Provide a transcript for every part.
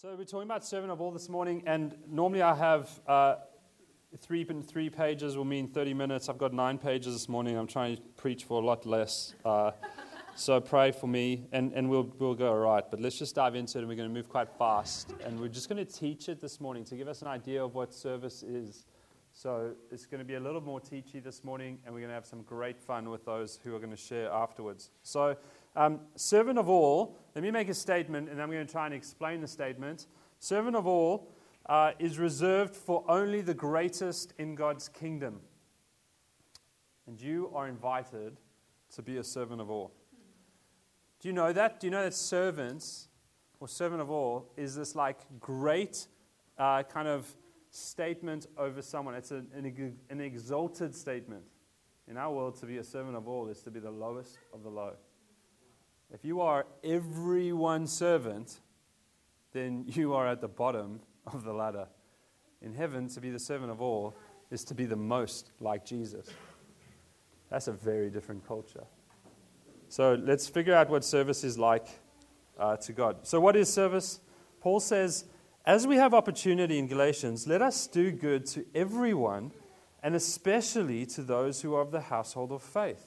So we're talking about servant of all this morning, and normally I have uh, three three pages will mean 30 minutes. I've got nine pages this morning. I'm trying to preach for a lot less. Uh, so pray for me, and, and we'll, we'll go all right. But let's just dive into it, and we're going to move quite fast. And we're just going to teach it this morning to give us an idea of what service is. So it's going to be a little more teachy this morning, and we're going to have some great fun with those who are going to share afterwards. So, um, servant of all, let me make a statement, and I'm going to try and explain the statement. Servant of all uh, is reserved for only the greatest in God's kingdom. And you are invited to be a servant of all. Do you know that? Do you know that servants, or servant of all, is this like great uh, kind of statement over someone? It's an, an, an exalted statement. In our world, to be a servant of all is to be the lowest of the low. If you are everyone's servant, then you are at the bottom of the ladder. In heaven, to be the servant of all is to be the most like Jesus. That's a very different culture. So let's figure out what service is like uh, to God. So, what is service? Paul says, as we have opportunity in Galatians, let us do good to everyone, and especially to those who are of the household of faith.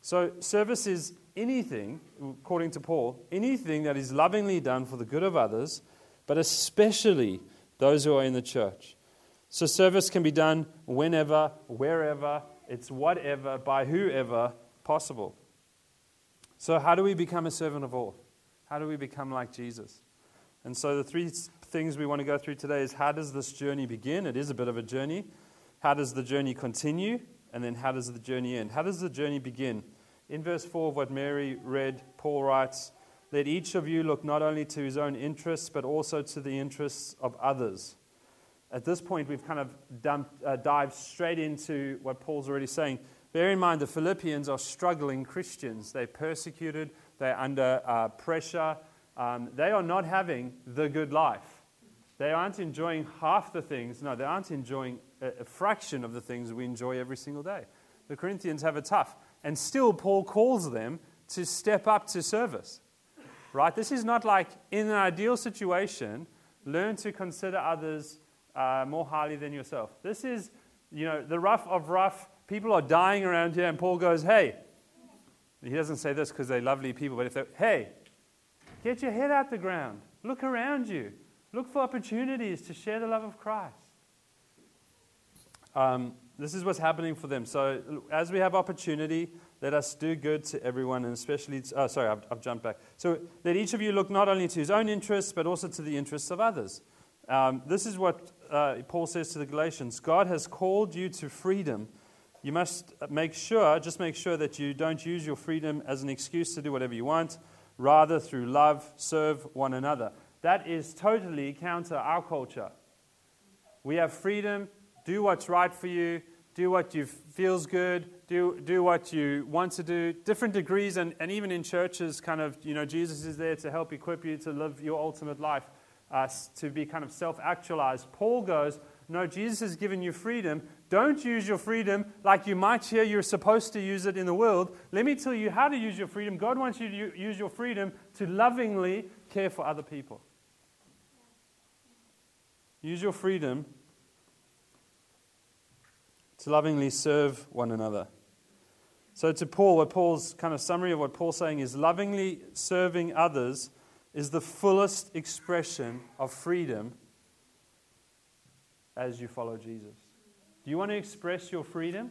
So, service is anything, according to Paul, anything that is lovingly done for the good of others, but especially those who are in the church. So, service can be done whenever, wherever, it's whatever, by whoever possible. So, how do we become a servant of all? How do we become like Jesus? And so, the three things we want to go through today is how does this journey begin? It is a bit of a journey. How does the journey continue? And then, how does the journey end? How does the journey begin? In verse 4 of what Mary read, Paul writes, Let each of you look not only to his own interests, but also to the interests of others. At this point, we've kind of dumped, uh, dived straight into what Paul's already saying. Bear in mind, the Philippians are struggling Christians. They're persecuted, they're under uh, pressure, um, they are not having the good life. They aren't enjoying half the things, no, they aren't enjoying a, a fraction of the things we enjoy every single day. The Corinthians have it tough. And still, Paul calls them to step up to service. Right? This is not like in an ideal situation, learn to consider others uh, more highly than yourself. This is, you know, the rough of rough. People are dying around here, and Paul goes, hey, he doesn't say this because they're lovely people, but if they hey, get your head out the ground, look around you, look for opportunities to share the love of Christ. Um, this is what's happening for them. So, as we have opportunity, let us do good to everyone, and especially, to, oh, sorry, I've, I've, jumped back. So, let each of you look not only to his own interests, but also to the interests of others. Um, this is what uh, Paul says to the Galatians God has called you to freedom. You must make sure, just make sure that you don't use your freedom as an excuse to do whatever you want. Rather, through love, serve one another. That is totally counter our culture. We have freedom, do what's right for you, do what you feels good, do, do what you want to do. Different degrees, and, and even in churches, kind of, you know, Jesus is there to help equip you to live your ultimate life, uh, to be kind of self actualized. Paul goes, No, Jesus has given you freedom. Don't use your freedom like you might hear you're supposed to use it in the world. Let me tell you how to use your freedom. God wants you to use your freedom to lovingly care for other people. Use your freedom to lovingly serve one another. So, to Paul, what Paul's kind of summary of what Paul's saying is lovingly serving others is the fullest expression of freedom as you follow Jesus. Do you want to express your freedom?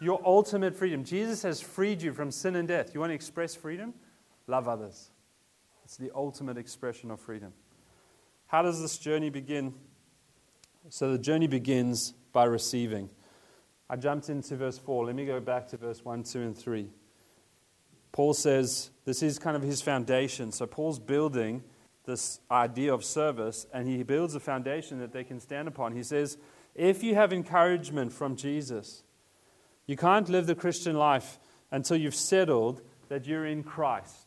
Your ultimate freedom. Jesus has freed you from sin and death. You want to express freedom? Love others. It's the ultimate expression of freedom. How does this journey begin? So, the journey begins by receiving. I jumped into verse 4. Let me go back to verse 1, 2, and 3. Paul says this is kind of his foundation. So Paul's building this idea of service, and he builds a foundation that they can stand upon. He says, If you have encouragement from Jesus, you can't live the Christian life until you've settled that you're in Christ.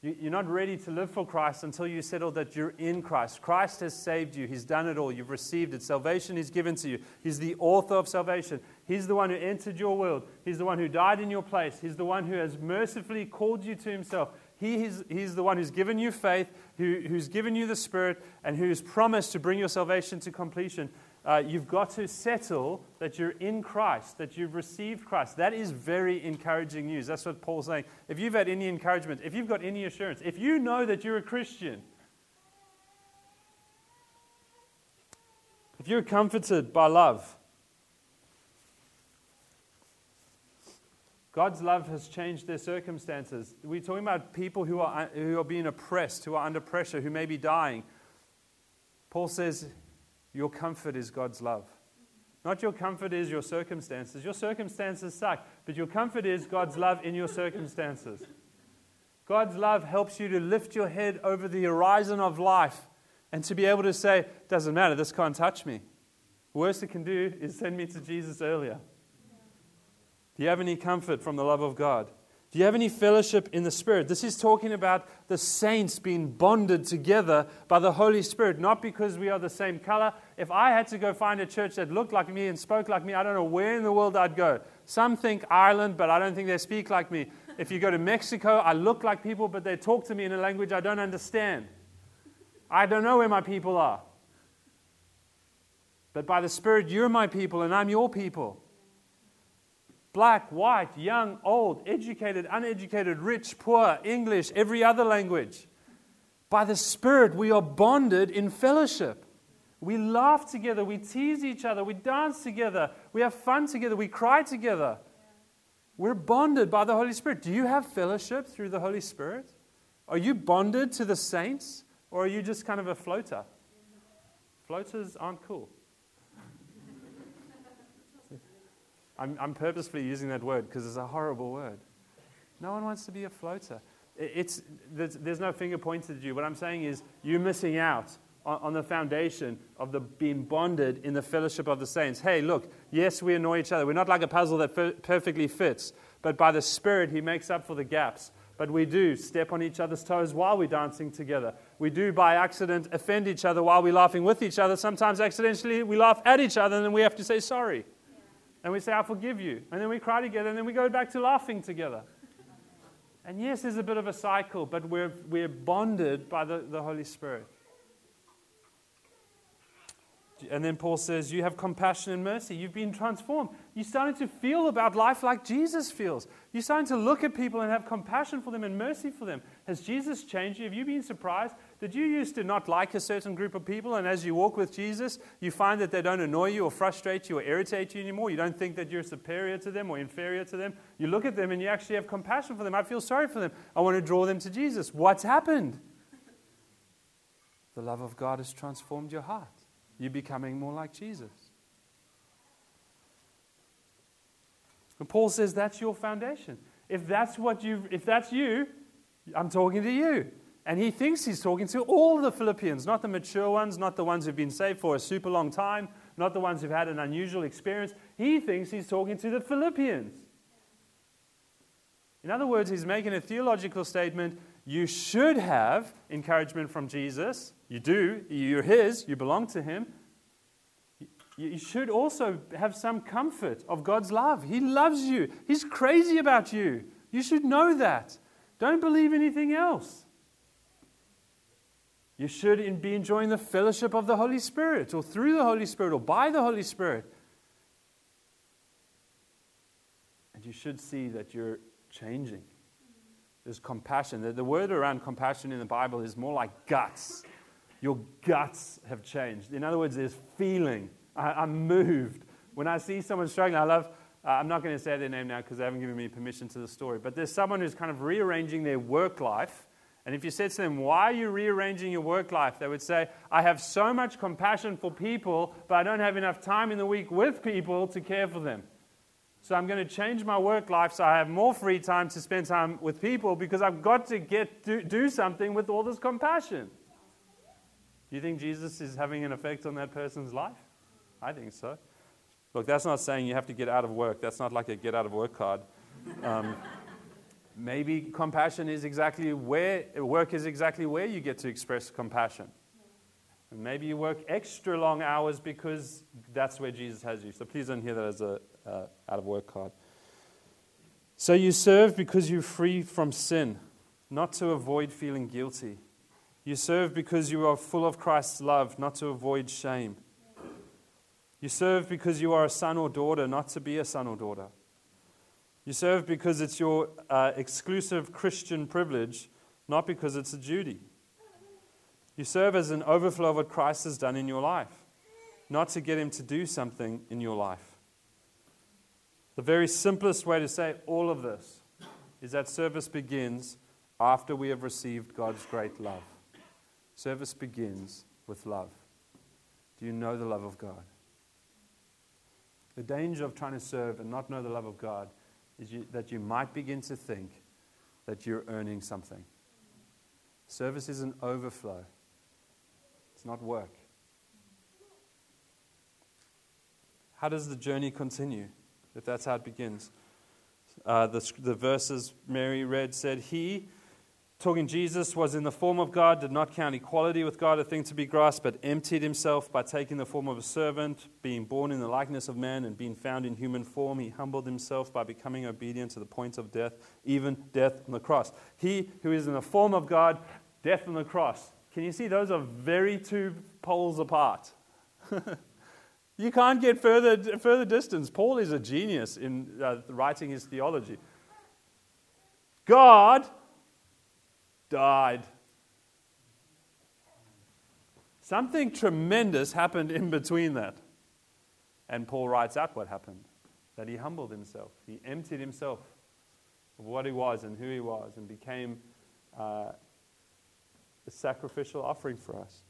You're not ready to live for Christ until you settle that you're in Christ. Christ has saved you. He's done it all. You've received it. Salvation is given to you. He's the author of salvation. He's the one who entered your world. He's the one who died in your place. He's the one who has mercifully called you to himself. He is, he's the one who's given you faith, who, who's given you the Spirit, and who's promised to bring your salvation to completion. Uh, you've got to settle that you're in Christ, that you've received Christ. That is very encouraging news. That's what Paul's saying. If you've had any encouragement, if you've got any assurance, if you know that you're a Christian, if you're comforted by love, God's love has changed their circumstances. We're talking about people who are, who are being oppressed, who are under pressure, who may be dying. Paul says, Your comfort is God's love. Not your comfort is your circumstances. Your circumstances suck, but your comfort is God's love in your circumstances. God's love helps you to lift your head over the horizon of life and to be able to say, Doesn't matter, this can't touch me. The worst it can do is send me to Jesus earlier. Do you have any comfort from the love of God? Do you have any fellowship in the Spirit? This is talking about the saints being bonded together by the Holy Spirit, not because we are the same color. If I had to go find a church that looked like me and spoke like me, I don't know where in the world I'd go. Some think Ireland, but I don't think they speak like me. If you go to Mexico, I look like people, but they talk to me in a language I don't understand. I don't know where my people are. But by the Spirit, you're my people, and I'm your people black, white, young, old, educated, uneducated, rich, poor, English, every other language. By the Spirit, we are bonded in fellowship. We laugh together, we tease each other, we dance together, we have fun together, we cry together. We're bonded by the Holy Spirit. Do you have fellowship through the Holy Spirit? Are you bonded to the saints, or are you just kind of a floater? Floaters aren't cool. I'm, I'm purposefully using that word because it's a horrible word. No one wants to be a floater. It's, there's, there's no finger pointed at you. What I'm saying is you're missing out on, on the foundation of the being bonded in the fellowship of the saints. Hey, look, yes, we annoy each other. We're not like a puzzle that per- perfectly fits, but by the Spirit, He makes up for the gaps. But we do step on each other's toes while we're dancing together. We do, by accident, offend each other while we're laughing with each other. Sometimes, accidentally, we laugh at each other and then we have to say sorry and we say, I forgive you. And then we cry together, and then we go back to laughing together. And yes, there's a bit of a cycle, but we're, we're bonded by the, the Holy Spirit. And then Paul says, You have compassion and mercy. You've been transformed. You're starting to feel about life like Jesus feels. You're starting to look at people and have compassion for them and mercy for them. Has Jesus changed you? Have you been surprised? Did you used to not like a certain group of people, and as you walk with Jesus, you find that they don't annoy you or frustrate you or irritate you anymore? You don't think that you're superior to them or inferior to them? You look at them and you actually have compassion for them. I feel sorry for them. I want to draw them to Jesus. What's happened? The love of God has transformed your heart. You're becoming more like Jesus. And Paul says that's your foundation. If that's what you if that's you, I'm talking to you. And he thinks he's talking to all the Philippians, not the mature ones, not the ones who've been saved for a super long time, not the ones who've had an unusual experience. He thinks he's talking to the Philippians. In other words, he's making a theological statement. You should have encouragement from Jesus. You do. You're his. You belong to him. You should also have some comfort of God's love. He loves you, He's crazy about you. You should know that. Don't believe anything else. You should be enjoying the fellowship of the Holy Spirit, or through the Holy Spirit, or by the Holy Spirit. And you should see that you're changing. There's compassion. The, word around compassion in the Bible is more like guts. Your guts have changed. In other words, there's feeling. I, am moved. When I see someone struggling, I love, uh, I'm not going to say their name now because they haven't given me permission to the story, but there's someone who's kind of rearranging their work life and if you said to them, Why are you rearranging your work life? They would say, I have so much compassion for people, but I don't have enough time in the week with people to care for them. So I'm going to change my work life so I have more free time to spend time with people because I've got to get do, do something with all this compassion. Do you think Jesus is having an effect on that person's life? I think so. Look, that's not saying you have to get out of work. That's not like a get out of work card. Um, maybe compassion is exactly where, work is exactly where you get to express compassion. And maybe you work extra long hours because that's where Jesus has you. So please don't hear that as a uh, out of work card. So you serve because you're free from sin. not to avoid feeling guilty. You serve because you are full of Christ's love, not to avoid shame. You serve because you are a son or daughter, not to be a son or daughter. You serve because it's your uh, exclusive Christian privilege, not because it's a duty. You serve as an overflow of what Christ has done in your life, not to get him to do something in your life. The very simplest way to say all of this is that service begins after we have received God's great love. Service begins with love. Do you know the love of God? The danger of trying to serve and not know the love of God is you, that you might begin to think that you're earning something. Service is an overflow, it's not work. How does the journey continue if that's how it begins? Uh, the, the verses Mary read said, He talking Jesus was in the form of God, did not count equality with God a thing to be grasped, but emptied himself by taking the form of a servant, being born in the likeness of man, and being found in human form. He humbled himself by becoming obedient to the point of death, even death on the cross. He who is in the form of God, death on the cross. Can you see those are very two poles apart? you can't get further, further distance. Paul is a genius in uh, writing his theology. God died. Something tremendous happened in between that. And Paul writes out what happened that he humbled himself, he emptied himself of what he was and who he was, and became uh, a sacrificial offering for us.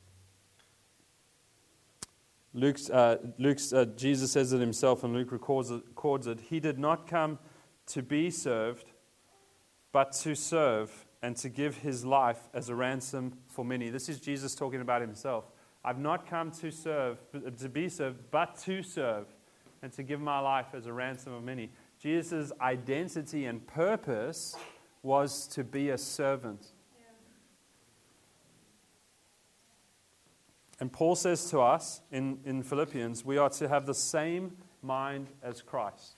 Luke's, uh, Luke's uh, Jesus says it himself, and Luke records it, records it. He did not come to be served, but to serve and to give his life as a ransom for many. This is Jesus talking about himself. I've not come to serve, to be served, but to serve and to give my life as a ransom of many. Jesus' identity and purpose was to be a servant. And Paul says to us in, in Philippians, we are to have the same mind as Christ.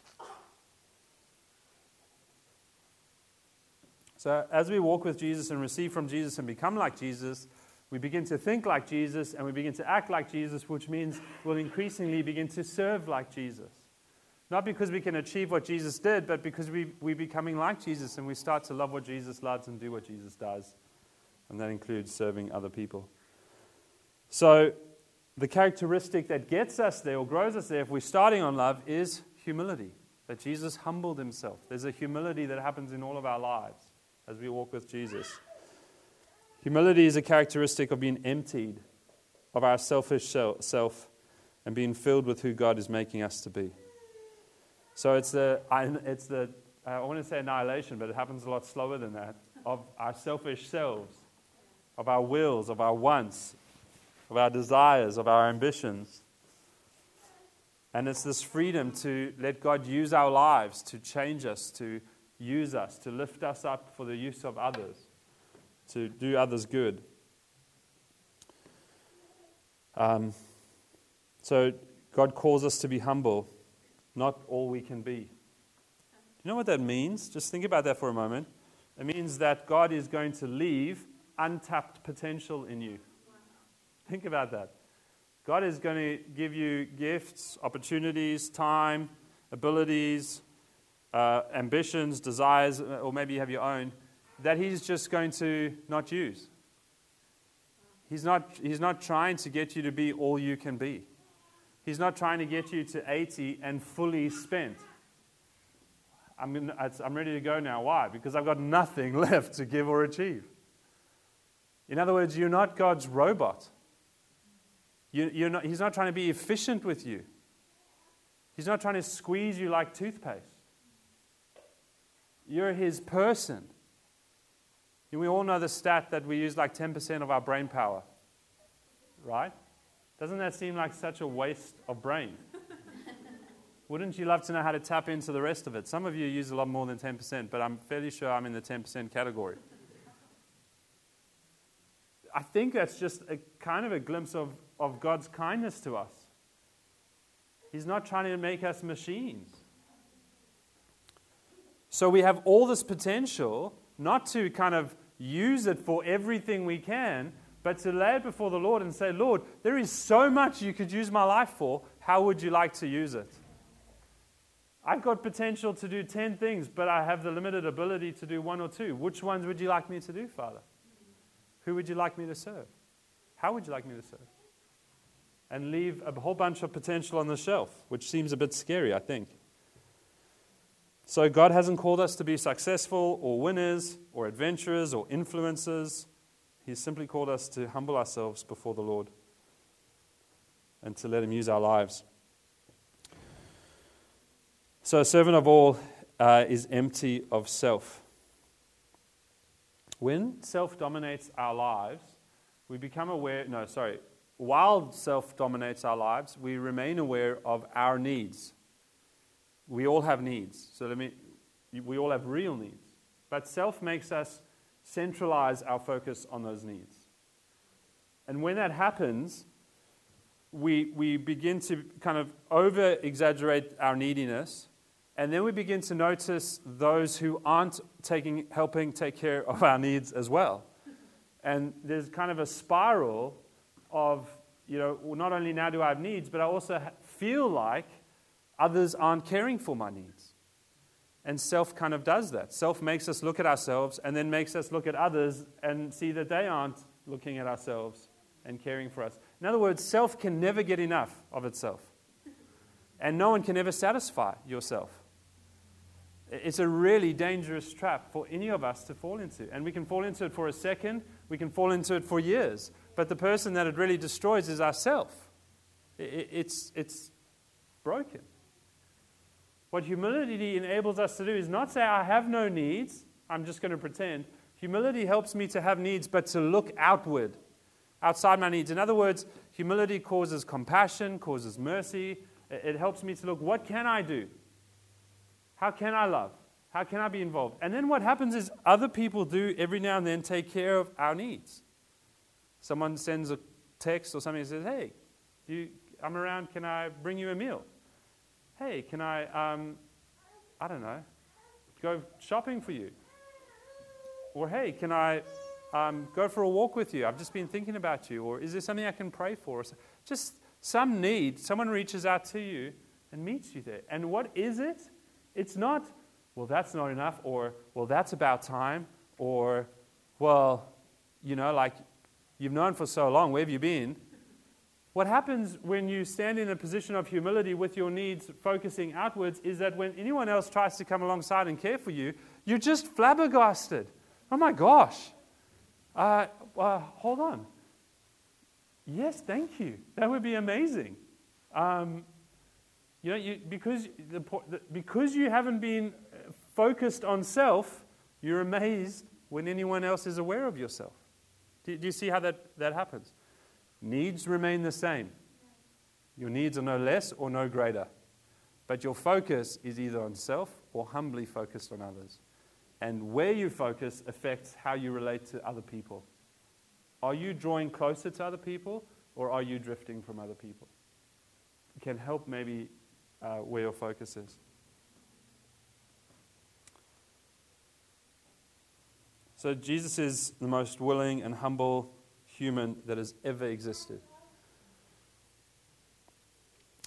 So, as we walk with Jesus and receive from Jesus and become like Jesus, we begin to think like Jesus and we begin to act like Jesus, which means we'll increasingly begin to serve like Jesus. Not because we can achieve what Jesus did, but because we, we're becoming like Jesus and we start to love what Jesus loves and do what Jesus does. And that includes serving other people. So, the characteristic that gets us there or grows us there, if we're starting on love, is humility. That Jesus humbled himself. There's a humility that happens in all of our lives as we walk with Jesus. Humility is a characteristic of being emptied of our selfish self and being filled with who God is making us to be. So it's the, it's the I want to say annihilation, but it happens a lot slower than that, of our selfish selves, of our wills, of our wants, of our desires, of our ambitions. And it's this freedom to let God use our lives to change us, to use us, to lift us up for the use of others, to do others good. Um, so God calls us to be humble, not all we can be. Do you know what that means? Just think about that for a moment. It means that God is going to leave untapped potential in you. Think about that. God is going to give you gifts, opportunities, time, abilities, uh, ambitions, desires, uh, or maybe you have your own, that He's just going to not use. He's not, he's not trying to get you to be all you can be. He's not trying to get you to 80 and fully spent. I'm, gonna, I'm ready to go now. Why? Because I've got nothing left to give or achieve. In other words, you're not God's robot. You, not, he's not trying to be efficient with you. He's not trying to squeeze you like toothpaste. You're his person. We all know the stat that we use like 10% of our brain power, right? Doesn't that seem like such a waste of brain? Wouldn't you love to know how to tap into the rest of it? Some of you use a lot more than 10%, but I'm fairly sure I'm in the 10% category. I think that's just a kind of a glimpse of, of God's kindness to us. He's not trying to make us machines. So we have all this potential not to kind of use it for everything we can, but to lay it before the Lord and say, Lord, there is so much you could use my life for. How would you like to use it? I've got potential to do 10 things, but I have the limited ability to do one or two. Which ones would you like me to do, Father? Who would you like me to serve? How would you like me to serve? And leave a whole bunch of potential on the shelf, which seems a bit scary, I think. So, God hasn't called us to be successful or winners or adventurers or influencers. He's simply called us to humble ourselves before the Lord and to let Him use our lives. So, a servant of all uh, is empty of self. When self dominates our lives, we become aware, no, sorry, while self dominates our lives, we remain aware of our needs we all have needs. So let me, we all have real needs. But self makes us centralize our focus on those needs. And when that happens, we, we begin to kind of over exaggerate our neediness. And then we begin to notice those who aren't taking, helping take care of our needs as well. And there's kind of a spiral of, you know, not only now do I have needs, but I also feel like others aren't caring for my needs. And self kind of does that. Self makes us look at ourselves and then makes us look at others and see that they aren't looking at ourselves and caring for us. In other words, self can never get enough of itself. And no one can ever satisfy yourself. It's a really dangerous trap for any of us to fall into. And we can fall into it for a second, we can fall into it for years. But the person that it really destroys is ourself. It's, it's broken. What humility enables us to do is not say, I have no needs, I'm just going to pretend. Humility helps me to have needs, but to look outward, outside my needs. In other words, humility causes compassion, causes mercy. It helps me to look, what can I do? How can I love? How can I be involved? And then what happens is other people do every now and then take care of our needs. Someone sends a text or something and says, Hey, you, I'm around, can I bring you a meal? Hey, can I, um, I don't know, go shopping for you? Or hey, can I um, go for a walk with you? I've just been thinking about you. Or is there something I can pray for? Just some need. Someone reaches out to you and meets you there. And what is it? It's not, well, that's not enough, or, well, that's about time, or, well, you know, like, you've known for so long, where have you been? What happens when you stand in a position of humility with your needs focusing outwards is that when anyone else tries to come alongside and care for you, you're just flabbergasted. Oh my gosh. Uh, uh, hold on. Yes, thank you. That would be amazing. Um, you know, you, because, the, because you haven't been focused on self, you're amazed when anyone else is aware of yourself. Do, do you see how that, that happens? Needs remain the same. Your needs are no less or no greater. But your focus is either on self or humbly focused on others. And where you focus affects how you relate to other people. Are you drawing closer to other people or are you drifting from other people? It can help maybe uh, where your focus is. So, Jesus is the most willing and humble human that has ever existed.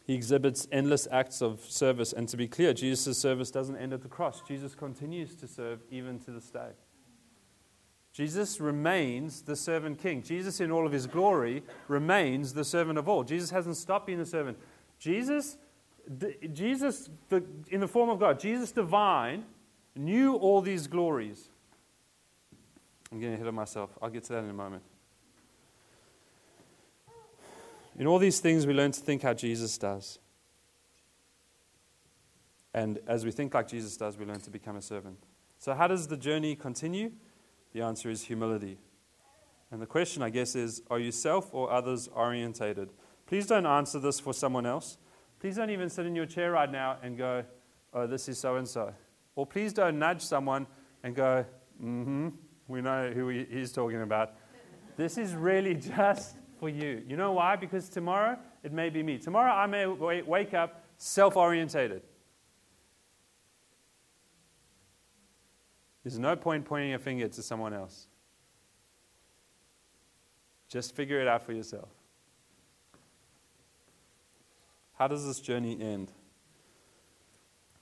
He exhibits endless acts of service. And to be clear, Jesus' service doesn't end at the cross. Jesus continues to serve even to this day. Jesus remains the servant king. Jesus, in all of his glory, remains the servant of all. Jesus hasn't stopped being the servant. Jesus, Jesus the, in the form of God, Jesus divine, knew all these glories. I'm getting ahead of myself. I'll get to that in a moment. In all these things, we learn to think how Jesus does. And as we think like Jesus does, we learn to become a servant. So, how does the journey continue? The answer is humility. And the question, I guess, is are you self or others orientated? Please don't answer this for someone else. Please don't even sit in your chair right now and go, oh, this is so and so. Or please don't nudge someone and go, mm hmm, we know who he's talking about. This is really just for you. You know why? Because tomorrow it may be me. Tomorrow I may wake up self orientated. There's no point pointing a finger to someone else. Just figure it out for yourself. How does this journey end?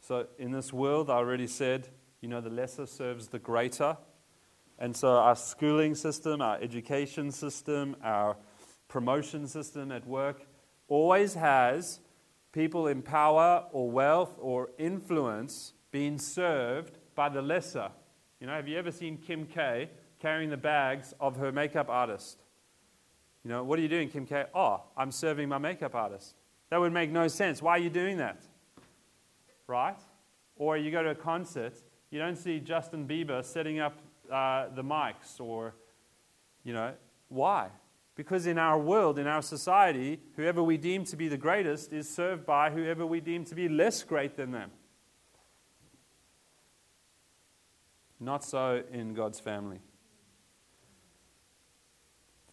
So, in this world, I already said, you know, the lesser serves the greater. And so, our schooling system, our education system, our promotion system at work always has people in power or wealth or influence being served by the lesser. You know, have you ever seen Kim K carrying the bags of her makeup artist? You know, what are you doing, Kim K? Oh, I'm serving my makeup artist. That would make no sense. Why are you doing that? Right? Or you go to a concert, you don't see Justin Bieber setting up uh, the mics, or, you know, why? Because in our world, in our society, whoever we deem to be the greatest is served by whoever we deem to be less great than them. Not so in God's family.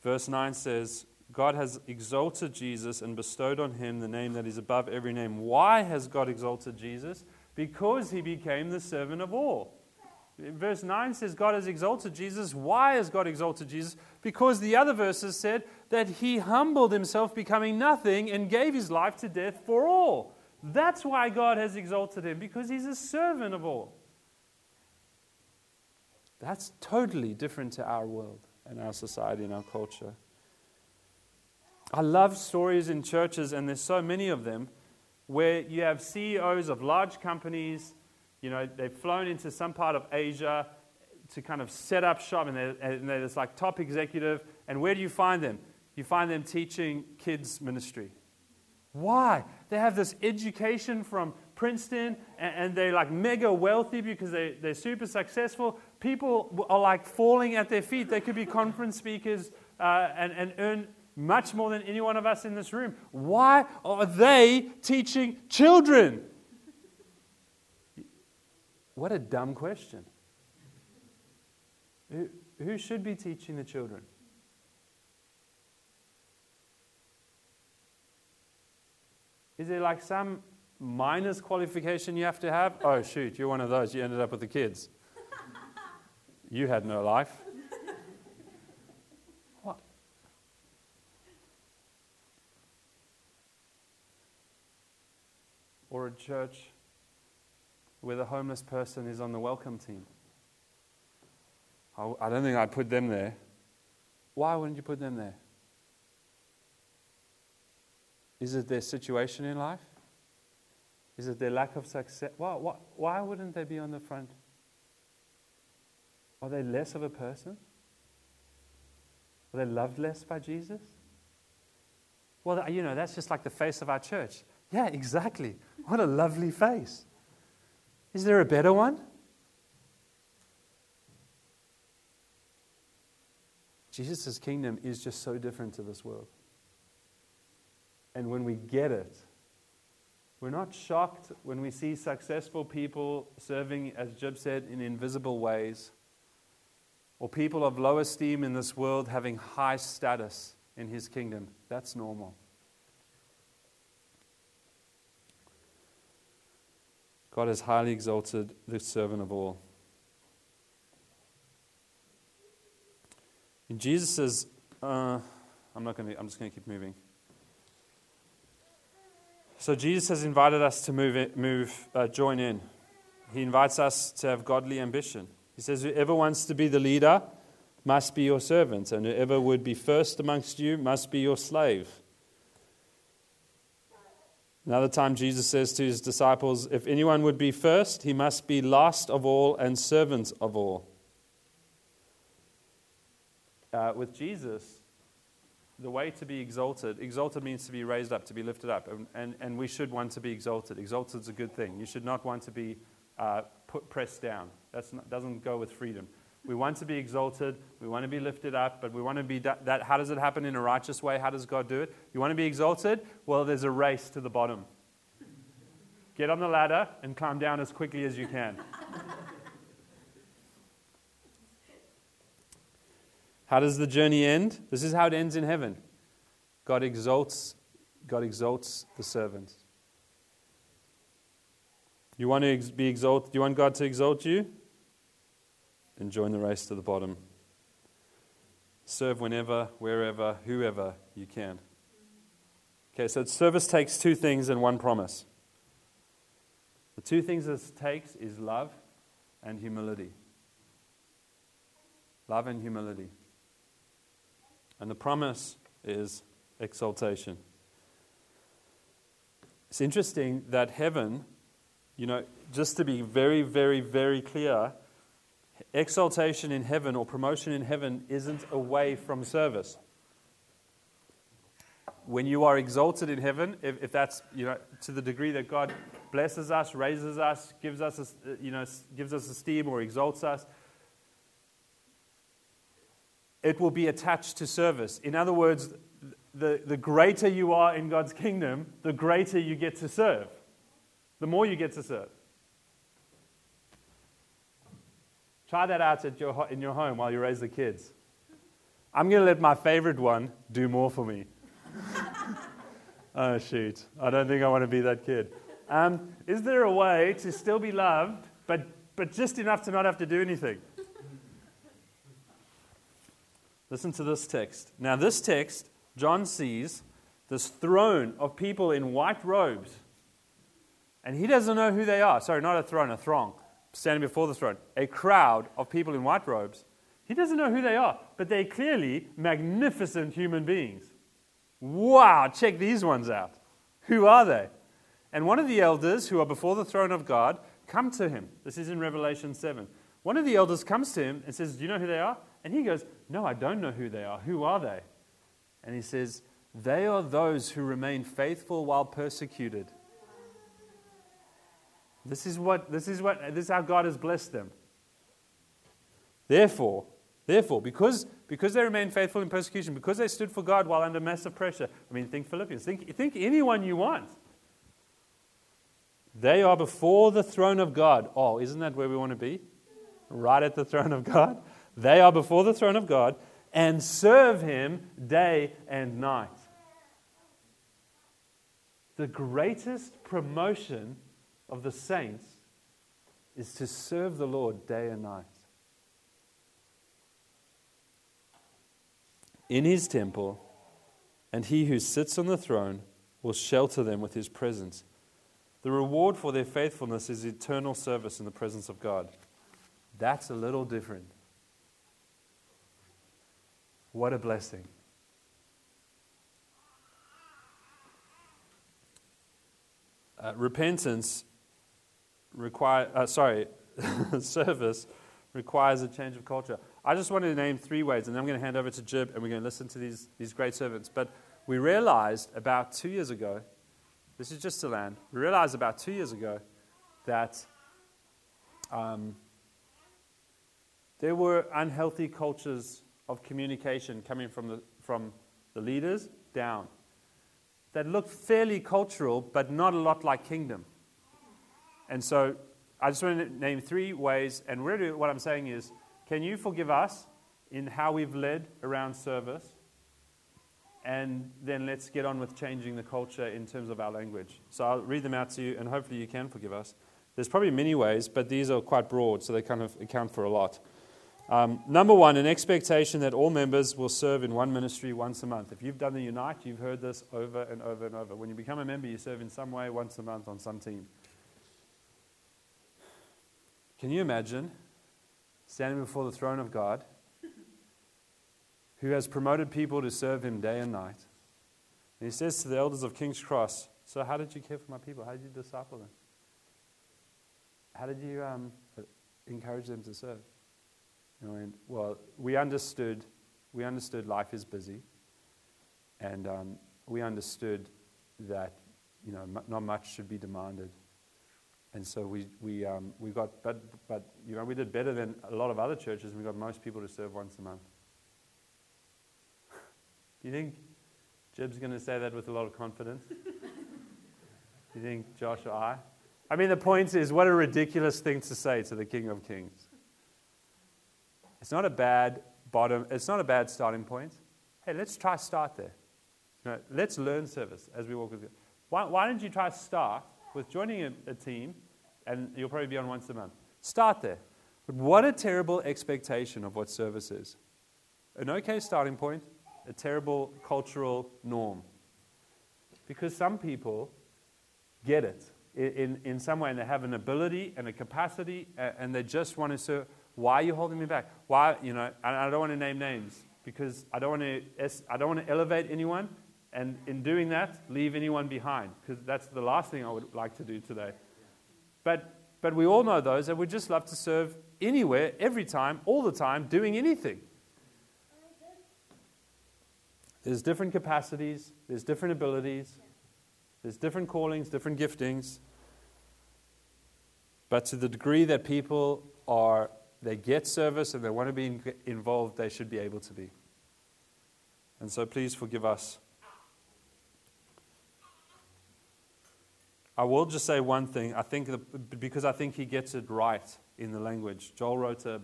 Verse 9 says, God has exalted Jesus and bestowed on him the name that is above every name. Why has God exalted Jesus? Because he became the servant of all. Verse 9 says, God has exalted Jesus. Why has God exalted Jesus? Because the other verses said that he humbled himself, becoming nothing, and gave his life to death for all. That's why God has exalted him, because he's a servant of all. That's totally different to our world and our society and our culture. I love stories in churches, and there's so many of them, where you have CEOs of large companies, you know, they've flown into some part of Asia to kind of set up shop, and they're, and they're this like top executive. And where do you find them? You find them teaching kids ministry. Why? They have this education from Princeton, and, and they're like mega wealthy because they, they're super successful. People are like falling at their feet. They could be conference speakers uh, and, and earn much more than any one of us in this room. Why are they teaching children? What a dumb question. Who, who should be teaching the children? Is there like some minus qualification you have to have? Oh, shoot, you're one of those. You ended up with the kids. You had no life. What? Or a church where the homeless person is on the welcome team. I don't think I'd put them there. Why wouldn't you put them there? Is it their situation in life? Is it their lack of success? Why, why, why wouldn't they be on the front? Are they less of a person? Are they loved less by Jesus? Well, you know, that's just like the face of our church. Yeah, exactly. What a lovely face. Is there a better one? Jesus' kingdom is just so different to this world. And when we get it, we're not shocked when we see successful people serving, as Jib said, in invisible ways, or people of low esteem in this world having high status in his kingdom. That's normal. God has highly exalted the servant of all. In Jesus' uh, I'm not going to. I'm just going to keep moving. So Jesus has invited us to move, move, uh, join in. He invites us to have godly ambition. He says, "Whoever wants to be the leader must be your servant, and whoever would be first amongst you must be your slave." Another time, Jesus says to his disciples, If anyone would be first, he must be last of all and servant of all. Uh, with Jesus, the way to be exalted, exalted means to be raised up, to be lifted up, and, and, and we should want to be exalted. Exalted is a good thing. You should not want to be uh, put, pressed down. That doesn't go with freedom. We want to be exalted. We want to be lifted up, but we want to be that, that. How does it happen in a righteous way? How does God do it? You want to be exalted? Well, there's a race to the bottom. Get on the ladder and climb down as quickly as you can. How does the journey end? This is how it ends in heaven. God exalts, God exalts the servant. You want to be exalted? Do you want God to exalt you? And join the race to the bottom. serve whenever, wherever, whoever you can. Okay, so service takes two things and one promise. The two things it takes is love and humility. Love and humility. And the promise is exaltation. It's interesting that heaven, you know, just to be very, very, very clear, exaltation in heaven or promotion in heaven isn't away from service. When you are exalted in heaven, if, if that's, you know, to the degree that God blesses us, raises us, gives us, you know, gives us esteem or exalts us, it will be attached to service. In other words, the, the greater you are in God's kingdom, the greater you get to serve, the more you get to serve. Try that out at your, in your home while you raise the kids. I'm going to let my favorite one do more for me. oh, shoot. I don't think I want to be that kid. Um, is there a way to still be loved, but, but just enough to not have to do anything? Listen to this text. Now, this text, John sees this throne of people in white robes, and he doesn't know who they are. Sorry, not a throne, a throng standing before the throne, a crowd of people in white robes. He doesn't know who they are, but they're clearly magnificent human beings. Wow, check these ones out. Who are they? And one of the elders who are before the throne of God come to him. This is in Revelation 7. One of the elders comes to him and says, Do you know who they are? And he goes, No, I don't know who they are. Who are they? And he says, They are those who remain faithful while persecuted. This is what this is what this is how God has blessed them. Therefore, therefore, because because they remained faithful in persecution, because they stood for God while under massive pressure. I mean, think Philippians. Think, think anyone you want. They are before the throne of God. Oh, isn't that where we want to be? Right at the throne of God. They are before the throne of God and serve Him day and night. The greatest promotion of the saints is to serve the Lord day and night. In his temple, and he who sits on the throne will shelter them with his presence. The reward for their faithfulness is eternal service in the presence of God. That's a little different. What a blessing. Uh, repentance require, uh, sorry, service requires a change of culture. I just wanted to name three ways, and then I'm going to hand over to Jib, and we're going to listen to these, these great servants. But we realized about two years ago, this is just to land, we realized about two years ago that um, there were unhealthy cultures of communication coming from the, from the leaders down that looked fairly cultural, but not a lot like kingdom. And so I just want to name three ways. And really, what I'm saying is can you forgive us in how we've led around service? And then let's get on with changing the culture in terms of our language. So I'll read them out to you, and hopefully you can forgive us. There's probably many ways, but these are quite broad, so they kind of account for a lot. Um, number one, an expectation that all members will serve in one ministry once a month. If you've done the Unite, you've heard this over and over and over. When you become a member, you serve in some way once a month on some team. Can you imagine standing before the throne of God who has promoted people to serve him day and night? And he says to the elders of King's Cross, So, how did you care for my people? How did you disciple them? How did you um, encourage them to serve? You know, and, well, we understood, we understood life is busy, and um, we understood that you know, m- not much should be demanded and so we, we, um, we got, but, but, you know, we did better than a lot of other churches, we got most people to serve once a month. Do you think Jib's going to say that with a lot of confidence? Do you think Josh or I? I mean, the point is, what a ridiculous thing to say to the King of Kings. It's not a bad bottom, it's not a bad starting point. Hey, let's try start there. You know, let's learn service as we walk with God. Why, why don't you try start with joining a, a team, and you'll probably be on once a month. Start there. But what a terrible expectation of what service is. an okay starting point, a terrible cultural norm. Because some people get it in, in some way and they have an ability and a capacity and they just want to serve. Why are you holding me back? Why, you know, I don't want to name names because I don't want to, I don't want to elevate anyone and in doing that, leave anyone behind because that's the last thing I would like to do today. But, but we all know those and we just love to serve anywhere, every time, all the time, doing anything. There's different capacities, there's different abilities, there's different callings, different giftings. But to the degree that people are, they get service and they want to be involved, they should be able to be. And so please forgive us. I will just say one thing. I think the, because I think he gets it right in the language. Joel wrote a.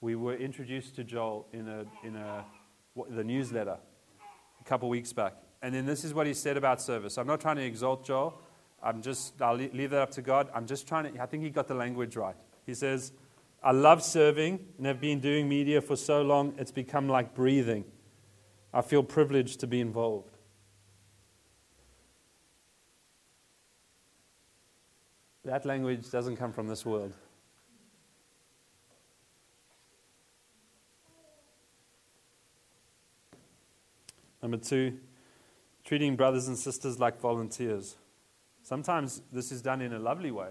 We were introduced to Joel in a in a the newsletter a couple weeks back, and then this is what he said about service. I'm not trying to exalt Joel. I'm just I'll leave that up to God. I'm just trying to. I think he got the language right. He says, "I love serving and have been doing media for so long. It's become like breathing. I feel privileged to be involved." That language doesn't come from this world. Number two, treating brothers and sisters like volunteers. Sometimes this is done in a lovely way.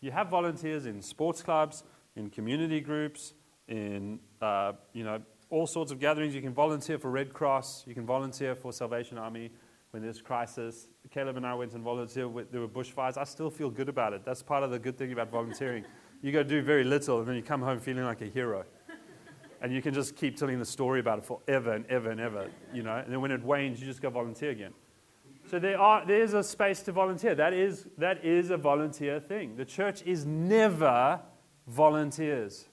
You have volunteers in sports clubs, in community groups, in uh, you know all sorts of gatherings. You can volunteer for Red Cross. You can volunteer for Salvation Army when there's crisis. Caleb and I went and volunteered. With, there were bushfires. I still feel good about it. That's part of the good thing about volunteering. You go do very little, and then you come home feeling like a hero. And you can just keep telling the story about it forever and ever and ever, you know. And then when it wanes, you just go volunteer again. So there are, there's a space to volunteer. That is, that is a volunteer thing. The church is never volunteers.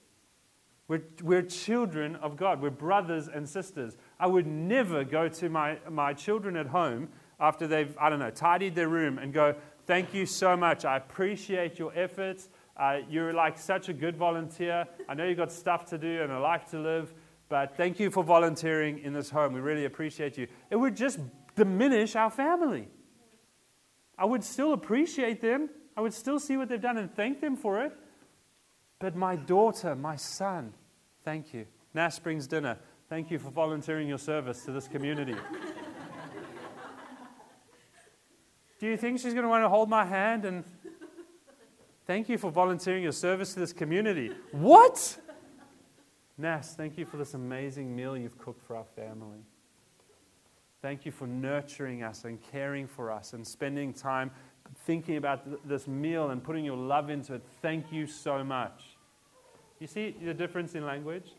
We're, we're children of God. We're brothers and sisters. I would never go to my, my children at home after they've, I don't know, tidied their room and go, Thank you so much. I appreciate your efforts. Uh, you're like such a good volunteer. I know you've got stuff to do and a life to live, but thank you for volunteering in this home. We really appreciate you. It would just diminish our family. I would still appreciate them. I would still see what they've done and thank them for it. But my daughter, my son, thank you. Nash brings dinner. Thank you for volunteering your service to this community. Do you think she's going to want to hold my hand and thank you for volunteering your service to this community? What? Nas, thank you for this amazing meal you've cooked for our family. Thank you for nurturing us and caring for us and spending time thinking about this meal and putting your love into it. Thank you so much. You see the difference in language?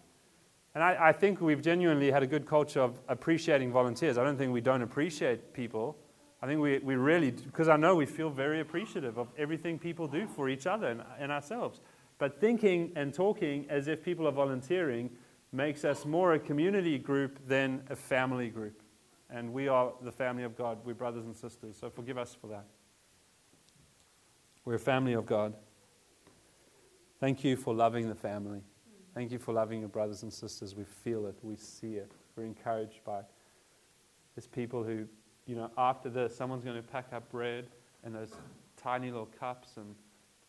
And I, I, think we've genuinely had a good culture of appreciating volunteers. I don't think we don't appreciate people. I think we, we really, because I know we feel very appreciative of everything people do for each other and, and ourselves. But thinking and talking as if people are volunteering makes us more a community group than a family group. And we are the family of God. We're brothers and sisters. So forgive us for that. We're a family of God. Thank you for loving the family. Thank you for loving your brothers and sisters. We feel it, we see it, we're encouraged by it. There's people who, you know, after this, someone's going to pack up bread and those tiny little cups, and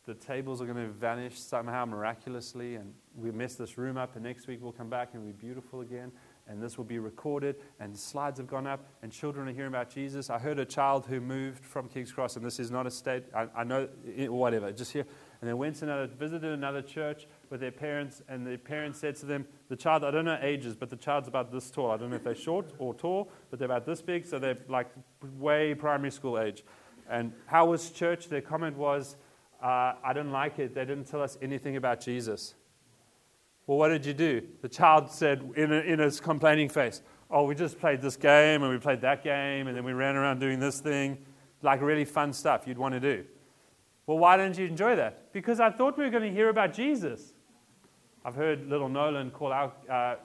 the tables are going to vanish somehow miraculously, and we mess this room up, and next week we'll come back and it'll be beautiful again and this will be recorded, and slides have gone up, and children are hearing about Jesus. I heard a child who moved from King's Cross, and this is not a state, I, I know, eh, whatever, just here, and they went to another, visited another church with their parents, and the parents said to them, the child, I don't know ages, but the child's about this tall. I don't know if they're short or tall, but they're about this big, so they're like way primary school age. And how was church? Their comment was, uh, I didn't like it. They didn't tell us anything about Jesus. Well, what did you do? The child said in, a, in his complaining face, Oh, we just played this game and we played that game and then we ran around doing this thing. Like really fun stuff you'd want to do. Well, why didn't you enjoy that? Because I thought we were going to hear about Jesus. I've heard little Nolan call our uh,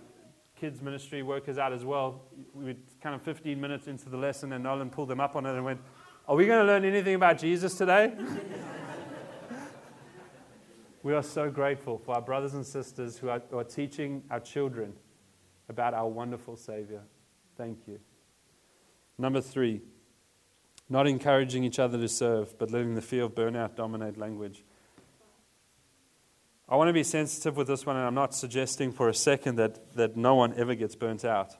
kids' ministry workers out as well. We were kind of 15 minutes into the lesson and Nolan pulled them up on it and went, Are we going to learn anything about Jesus today? We are so grateful for our brothers and sisters who are, who are teaching our children about our wonderful Savior. Thank you. Number three, not encouraging each other to serve, but letting the fear of burnout dominate language. I want to be sensitive with this one, and I'm not suggesting for a second that, that no one ever gets burnt out.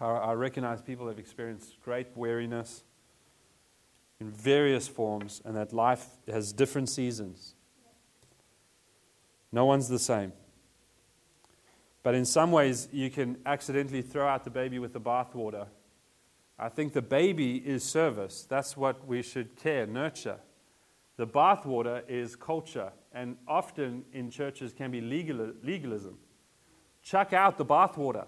I, I recognize people have experienced great weariness in various forms, and that life has different seasons. No one's the same. But in some ways, you can accidentally throw out the baby with the bathwater. I think the baby is service. That's what we should care, nurture. The bathwater is culture, and often in churches can be legal, legalism. Chuck out the bathwater.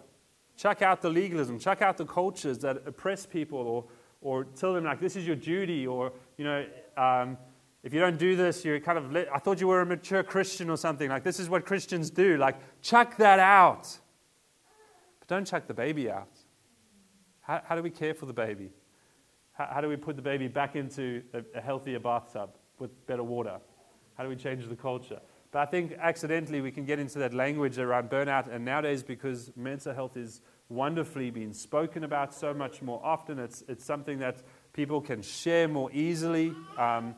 Chuck out the legalism. Chuck out the cultures that oppress people or, or tell them, like, this is your duty, or, you know, um, if you don't do this, you're kind of, I thought you were a mature Christian or something. Like, this is what Christians do. Like, chuck that out. But don't chuck the baby out. How, how do we care for the baby? How, how do we put the baby back into a, a healthier bathtub with better water? How do we change the culture? But I think accidentally we can get into that language around burnout. And nowadays, because mental health is wonderfully being spoken about so much more often, it's, it's something that people can share more easily. Um,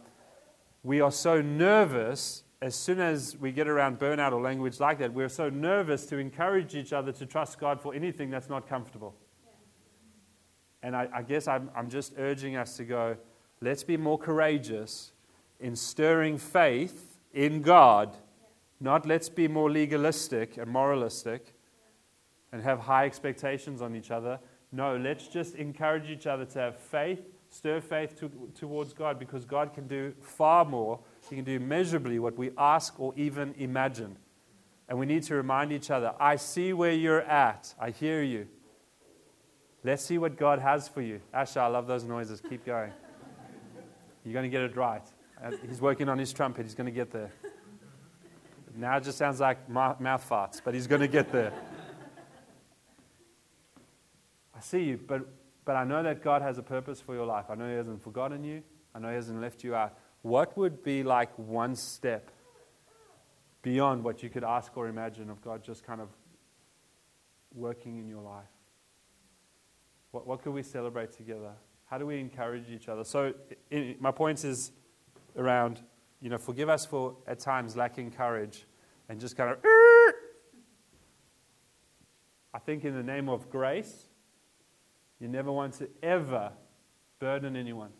we are so nervous as soon as we get around burnout or language like that, we're so nervous to encourage each other to trust God for anything that's not comfortable. And I, I guess I'm, I'm just urging us to go, let's be more courageous in stirring faith in God, not let's be more legalistic and moralistic and have high expectations on each other. No, let's just encourage each other to have faith stir faith to, towards God because God can do far more. He can do immeasurably what we ask or even imagine. And we need to remind each other I see where you're at, I hear you. Let's see what God has for you. Asha, I love those noises. Keep going. You're going to get it right. He's working on his trumpet. He's going to get there. Now it just sounds like mouth farts, but he's going to get there. I see you, but but I know that God has a purpose for your life. I know He hasn't forgotten you. I know He hasn't left you out. What would be like one step beyond what you could ask or imagine of God just kind of working in your life? What, what could we celebrate together? How do we encourage each other? So, in, my point is around, you know, forgive us for at times lacking courage and just kind of. I think in the name of grace, you never want to ever burden anyone.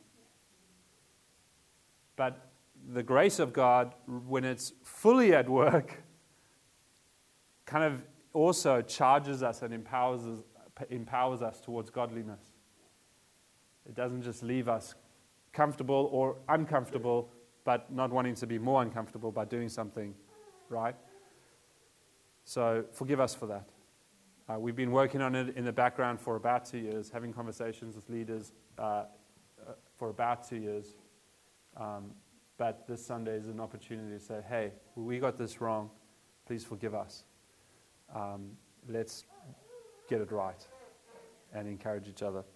But the grace of God, when it's fully at work, kind of also charges us and empowers us, empowers us towards godliness. It doesn't just leave us comfortable or uncomfortable, but not wanting to be more uncomfortable by doing something, right? So forgive us for that. Uh, we've been working on it in the background for about two years, having conversations with leaders uh, uh, for about two years. Um, but this Sunday is an opportunity to say, hey, we got this wrong. Please forgive us. Um, let's get it right and encourage each other.